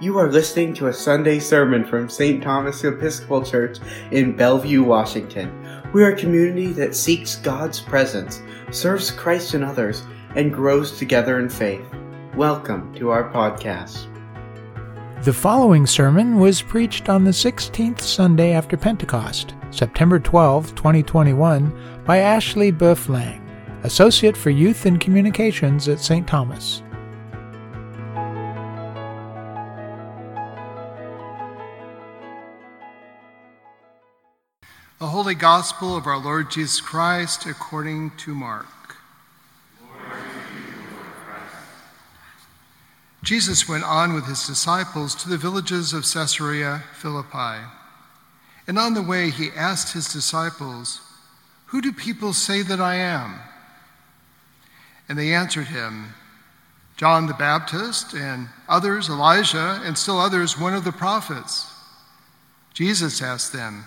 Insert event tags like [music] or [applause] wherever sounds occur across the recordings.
You are listening to a Sunday sermon from St. Thomas Episcopal Church in Bellevue, Washington. We are a community that seeks God's presence, serves Christ and others, and grows together in faith. Welcome to our podcast. The following sermon was preached on the 16th Sunday after Pentecost, September 12, 2021, by Ashley Boeuf-Lange, Associate for Youth and Communications at St. Thomas. The Holy Gospel of our Lord Jesus Christ according to Mark. Lord, Jesus went on with his disciples to the villages of Caesarea Philippi. And on the way, he asked his disciples, Who do people say that I am? And they answered him, John the Baptist, and others Elijah, and still others one of the prophets. Jesus asked them,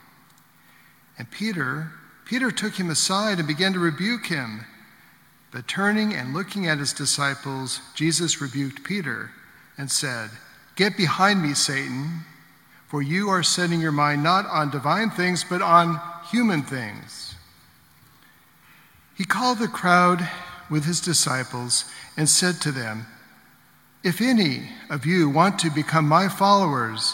and Peter, Peter took him aside and began to rebuke him. But turning and looking at his disciples, Jesus rebuked Peter and said, Get behind me, Satan, for you are setting your mind not on divine things, but on human things. He called the crowd with his disciples and said to them, If any of you want to become my followers,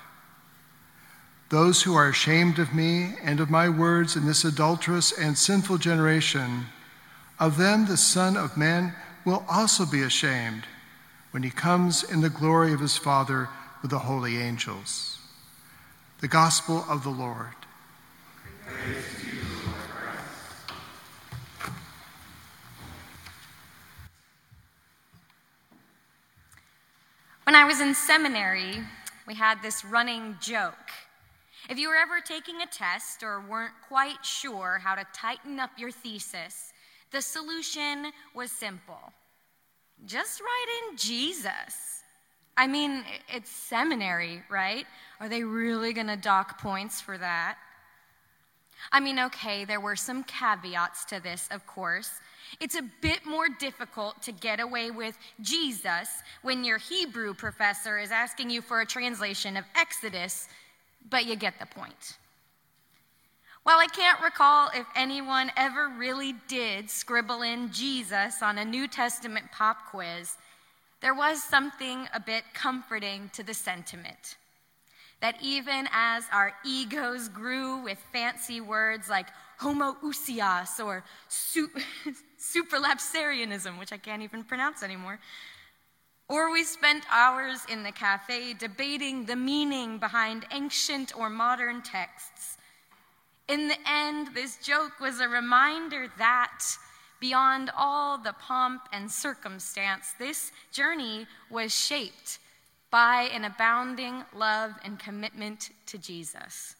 Those who are ashamed of me and of my words in this adulterous and sinful generation, of them the Son of Man will also be ashamed when he comes in the glory of his Father with the holy angels. The Gospel of the Lord. When I was in seminary, we had this running joke if you were ever taking a test or weren't quite sure how to tighten up your thesis, the solution was simple just write in Jesus. I mean, it's seminary, right? Are they really going to dock points for that? I mean, okay, there were some caveats to this, of course. It's a bit more difficult to get away with Jesus when your Hebrew professor is asking you for a translation of Exodus but you get the point. While I can't recall if anyone ever really did scribble in Jesus on a New Testament pop quiz, there was something a bit comforting to the sentiment. That even as our egos grew with fancy words like homoousios or su- [laughs] supralapsarianism, which I can't even pronounce anymore, or we spent hours in the cafe debating the meaning behind ancient or modern texts. In the end, this joke was a reminder that, beyond all the pomp and circumstance, this journey was shaped by an abounding love and commitment to Jesus.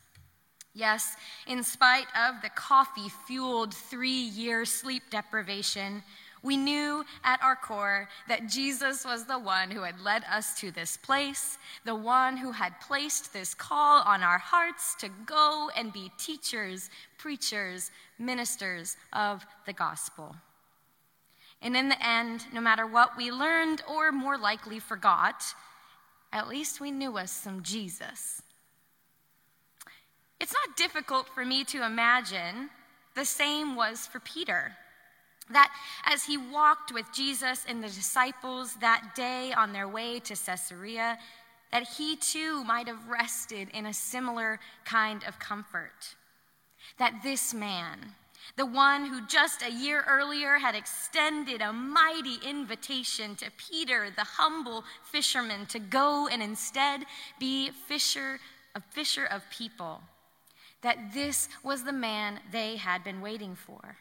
Yes, in spite of the coffee fueled three year sleep deprivation, we knew at our core that Jesus was the one who had led us to this place, the one who had placed this call on our hearts to go and be teachers, preachers, ministers of the gospel. And in the end, no matter what we learned or more likely forgot, at least we knew us some Jesus. It's not difficult for me to imagine the same was for Peter. That as he walked with Jesus and the disciples that day on their way to Caesarea, that he too might have rested in a similar kind of comfort. that this man, the one who just a year earlier had extended a mighty invitation to Peter, the humble fisherman, to go and instead be fisher, a fisher of people, that this was the man they had been waiting for.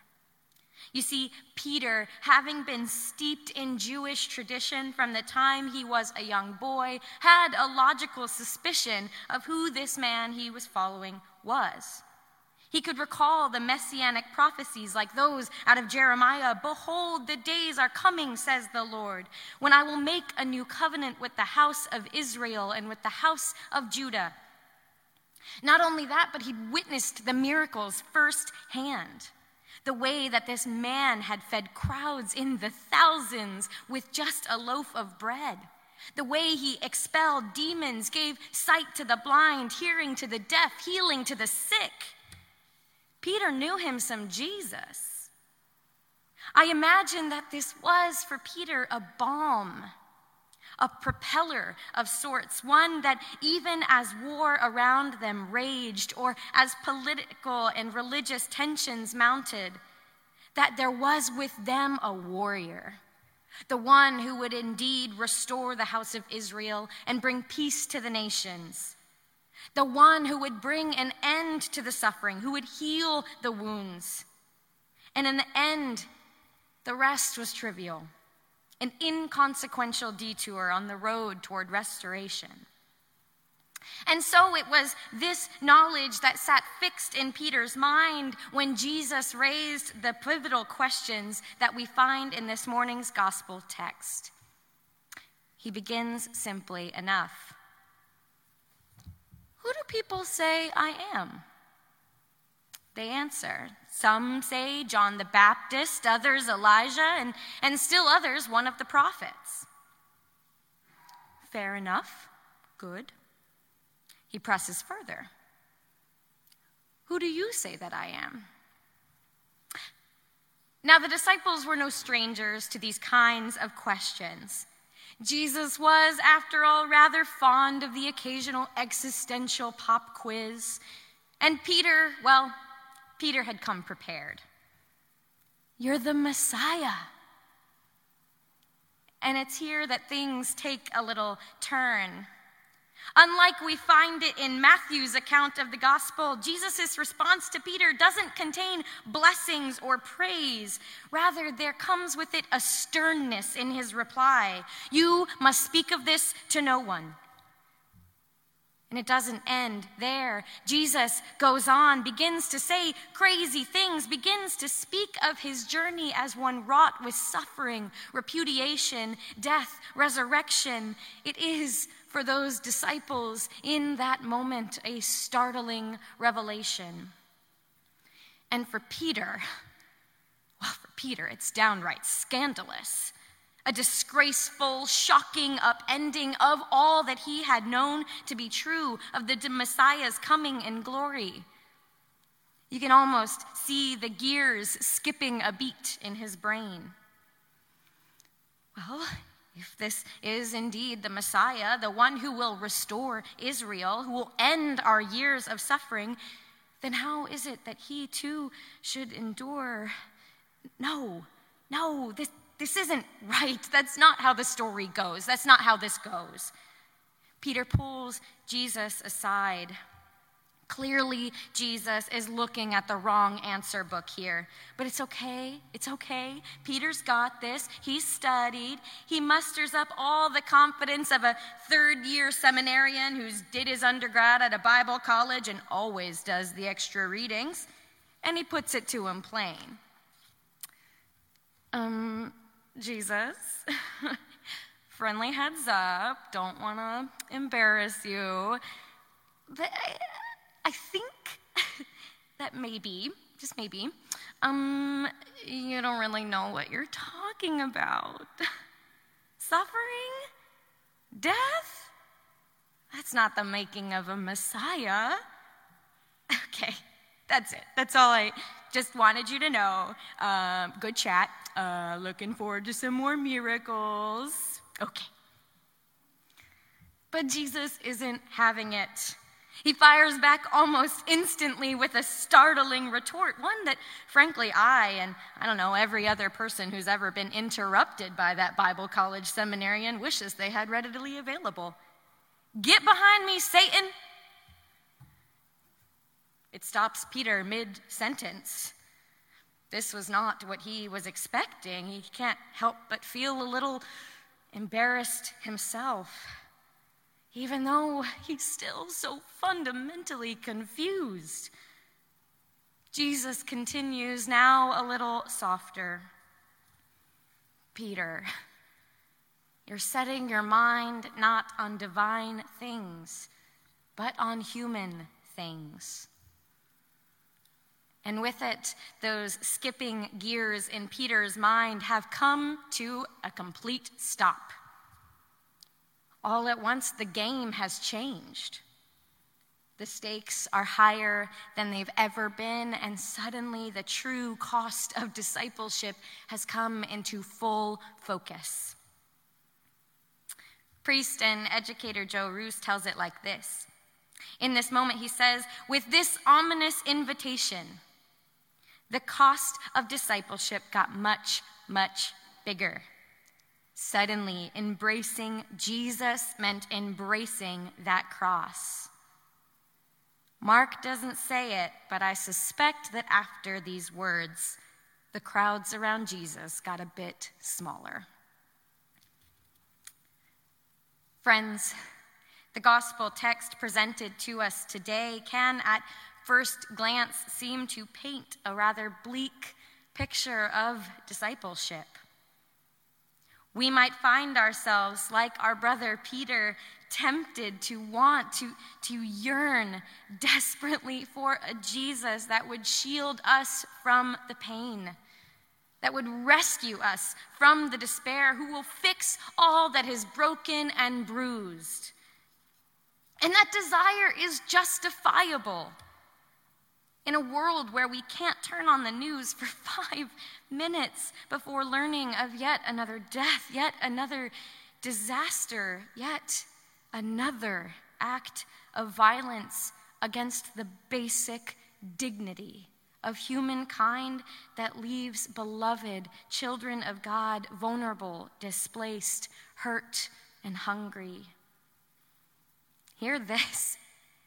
You see, Peter, having been steeped in Jewish tradition from the time he was a young boy, had a logical suspicion of who this man he was following was. He could recall the messianic prophecies like those out of Jeremiah Behold, the days are coming, says the Lord, when I will make a new covenant with the house of Israel and with the house of Judah. Not only that, but he'd witnessed the miracles firsthand. The way that this man had fed crowds in the thousands with just a loaf of bread. The way he expelled demons, gave sight to the blind, hearing to the deaf, healing to the sick. Peter knew him some Jesus. I imagine that this was for Peter a balm, a propeller of sorts, one that even as war around them raged or as political and religious tensions mounted, that there was with them a warrior, the one who would indeed restore the house of Israel and bring peace to the nations the one who would bring an end to the suffering, who would heal the wounds. And in the end, the rest was trivial, an inconsequential detour on the road toward restoration. And so it was this knowledge that sat fixed in Peter's mind when Jesus raised the pivotal questions that we find in this morning's gospel text. He begins simply enough who do people say I am? They answer. Some say John the Baptist, others Elijah, and, and still others one of the prophets. Fair enough. Good. He presses further. Who do you say that I am? Now, the disciples were no strangers to these kinds of questions. Jesus was, after all, rather fond of the occasional existential pop quiz. And Peter, well, Peter had come prepared. You're the Messiah. And it's here that things take a little turn. Unlike we find it in Matthew's account of the gospel, Jesus' response to Peter doesn't contain blessings or praise. Rather, there comes with it a sternness in his reply. You must speak of this to no one. And it doesn't end there. Jesus goes on, begins to say crazy things, begins to speak of his journey as one wrought with suffering, repudiation, death, resurrection. It is for those disciples in that moment a startling revelation. And for Peter, [laughs] well, for Peter, it's downright scandalous. A disgraceful, shocking upending of all that he had known to be true of the Messiah's coming in glory. You can almost see the gears skipping a beat in his brain. Well, if this is indeed the Messiah, the one who will restore Israel, who will end our years of suffering, then how is it that he too should endure? No, no, this, this isn't right. That's not how the story goes. That's not how this goes. Peter pulls Jesus aside. Clearly, Jesus is looking at the wrong answer book here. But it's okay. It's okay. Peter's got this. He's studied. He musters up all the confidence of a third year seminarian who's did his undergrad at a Bible college and always does the extra readings. And he puts it to him plain. Um, Jesus, [laughs] friendly heads up. Don't want to embarrass you. But I, I think [laughs] that maybe, just maybe, um, you don't really know what you're talking about. [laughs] Suffering? Death? That's not the making of a Messiah. Okay, that's it. That's all I just wanted you to know. Um, good chat. Uh, looking forward to some more miracles. Okay. But Jesus isn't having it. He fires back almost instantly with a startling retort, one that, frankly, I and I don't know, every other person who's ever been interrupted by that Bible college seminarian wishes they had readily available. Get behind me, Satan! It stops Peter mid sentence. This was not what he was expecting. He can't help but feel a little embarrassed himself even though he's still so fundamentally confused. Jesus continues now a little softer. Peter, you're setting your mind not on divine things, but on human things. And with it, those skipping gears in Peter's mind have come to a complete stop all at once the game has changed. The stakes are higher than they've ever been, and suddenly the true cost of discipleship has come into full focus. Priest and educator Joe Roos tells it like this. In this moment, he says, With this ominous invitation, the cost of discipleship got much, much bigger. Suddenly, embracing Jesus meant embracing that cross. Mark doesn't say it, but I suspect that after these words, the crowds around Jesus got a bit smaller. Friends, the gospel text presented to us today can, at first glance, seem to paint a rather bleak picture of discipleship. We might find ourselves, like our brother Peter, tempted to want, to, to yearn desperately for a Jesus that would shield us from the pain, that would rescue us from the despair, who will fix all that is broken and bruised. And that desire is justifiable in a world where we can't turn on the news for [laughs] five minutes before learning of yet another death, yet another disaster, yet another act of violence against the basic dignity of humankind that leaves beloved children of God vulnerable, displaced, hurt, and hungry. Hear this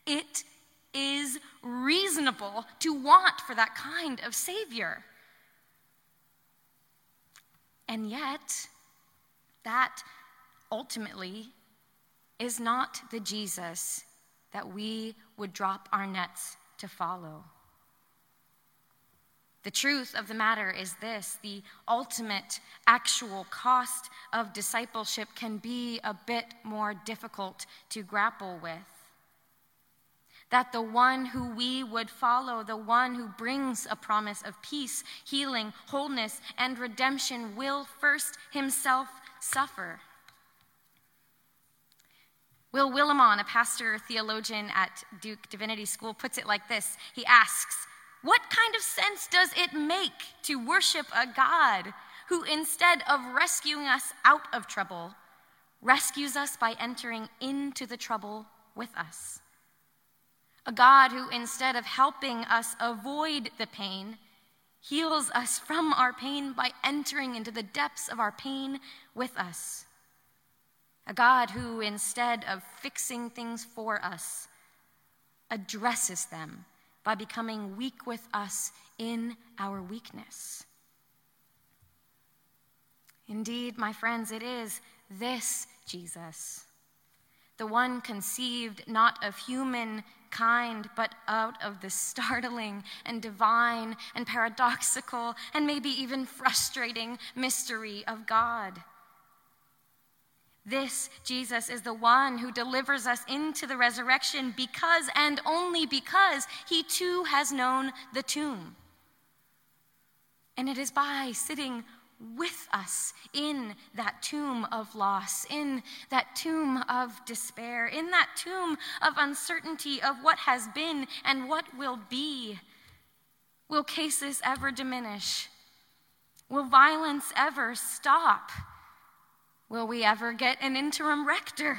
it is reasonable to want for that kind of Savior. And yet, that ultimately is not the Jesus that we would drop our nets to follow. The truth of the matter is this the ultimate actual cost of discipleship can be a bit more difficult to grapple with that the one who we would follow, the one who brings a promise of peace, healing, wholeness, and redemption, will first himself suffer. Will Willimon, a pastor theologian at Duke Divinity School, puts it like this He asks, What kind of sense does it make to worship a God who, instead of rescuing us out of trouble, rescues us by entering into the trouble with us? A God who, instead of helping us avoid the pain, heals us from our pain by entering into the depths of our pain with us. A God who, instead of fixing things for us, addresses them by becoming weak with us in our weakness. Indeed, my friends, it is this Jesus, the one conceived not of human kind, but out of the startling and divine and paradoxical and maybe even frustrating mystery of God. This Jesus is the one who delivers us into the resurrection because and only because he too has known the tomb. And it is by sitting with us in that tomb of loss, in that tomb of despair, in that tomb of uncertainty of what has been and what will be. Will cases ever diminish? Will violence ever stop? Will we ever get an interim rector?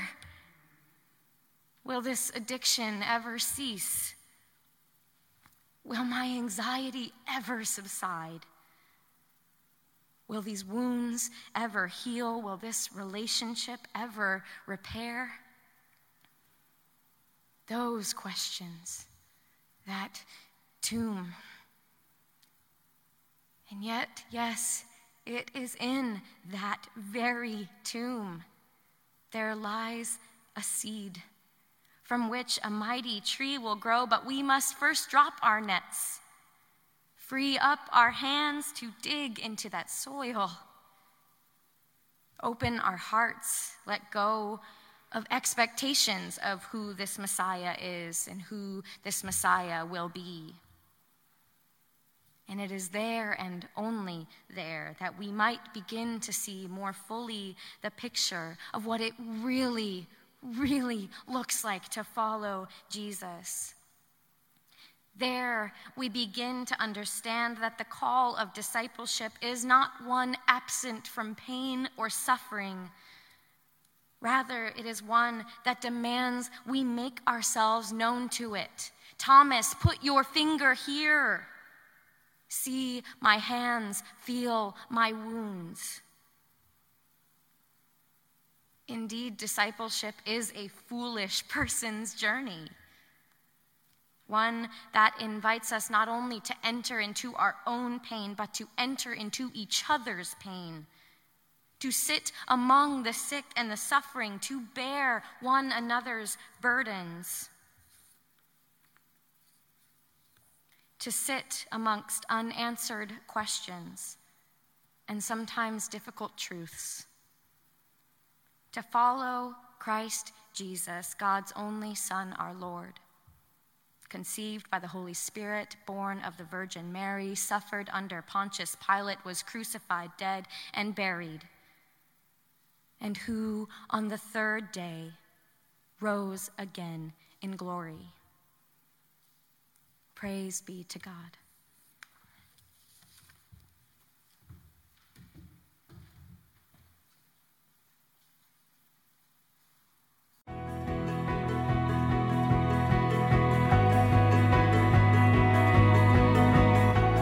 Will this addiction ever cease? Will my anxiety ever subside? Will these wounds ever heal? Will this relationship ever repair? Those questions, that tomb. And yet, yes, it is in that very tomb there lies a seed from which a mighty tree will grow, but we must first drop our nets, free up our hands to dig into that soil, open our hearts, let go of expectations of who this Messiah is and who this Messiah will be. And it is there and only there that we might begin to see more fully the picture of what it really, really looks like to follow Jesus. There, we begin to understand that the call of discipleship is not one absent from pain or suffering. Rather, it is one that demands we make ourselves known to it. Thomas, put your finger here. See my hands, feel my wounds. Indeed, discipleship is a foolish [laughs] person's journey. One that invites us not only to enter into our own pain, but to enter into each other's pain, to sit among the sick and the suffering, to bear one another's burdens. to sit amongst unanswered questions and sometimes difficult truths, to follow Christ Jesus, God's only Son, our Lord. Conceived by the Holy Spirit, born of the Virgin Mary, suffered under Pontius Pilate, was crucified, dead, and buried, and who on the third day rose again in glory. Praise be to God.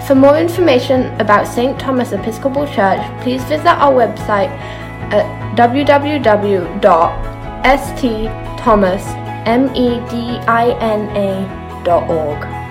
For more information about St. Thomas Episcopal Church, please visit our website at www.stthomasmedina.org.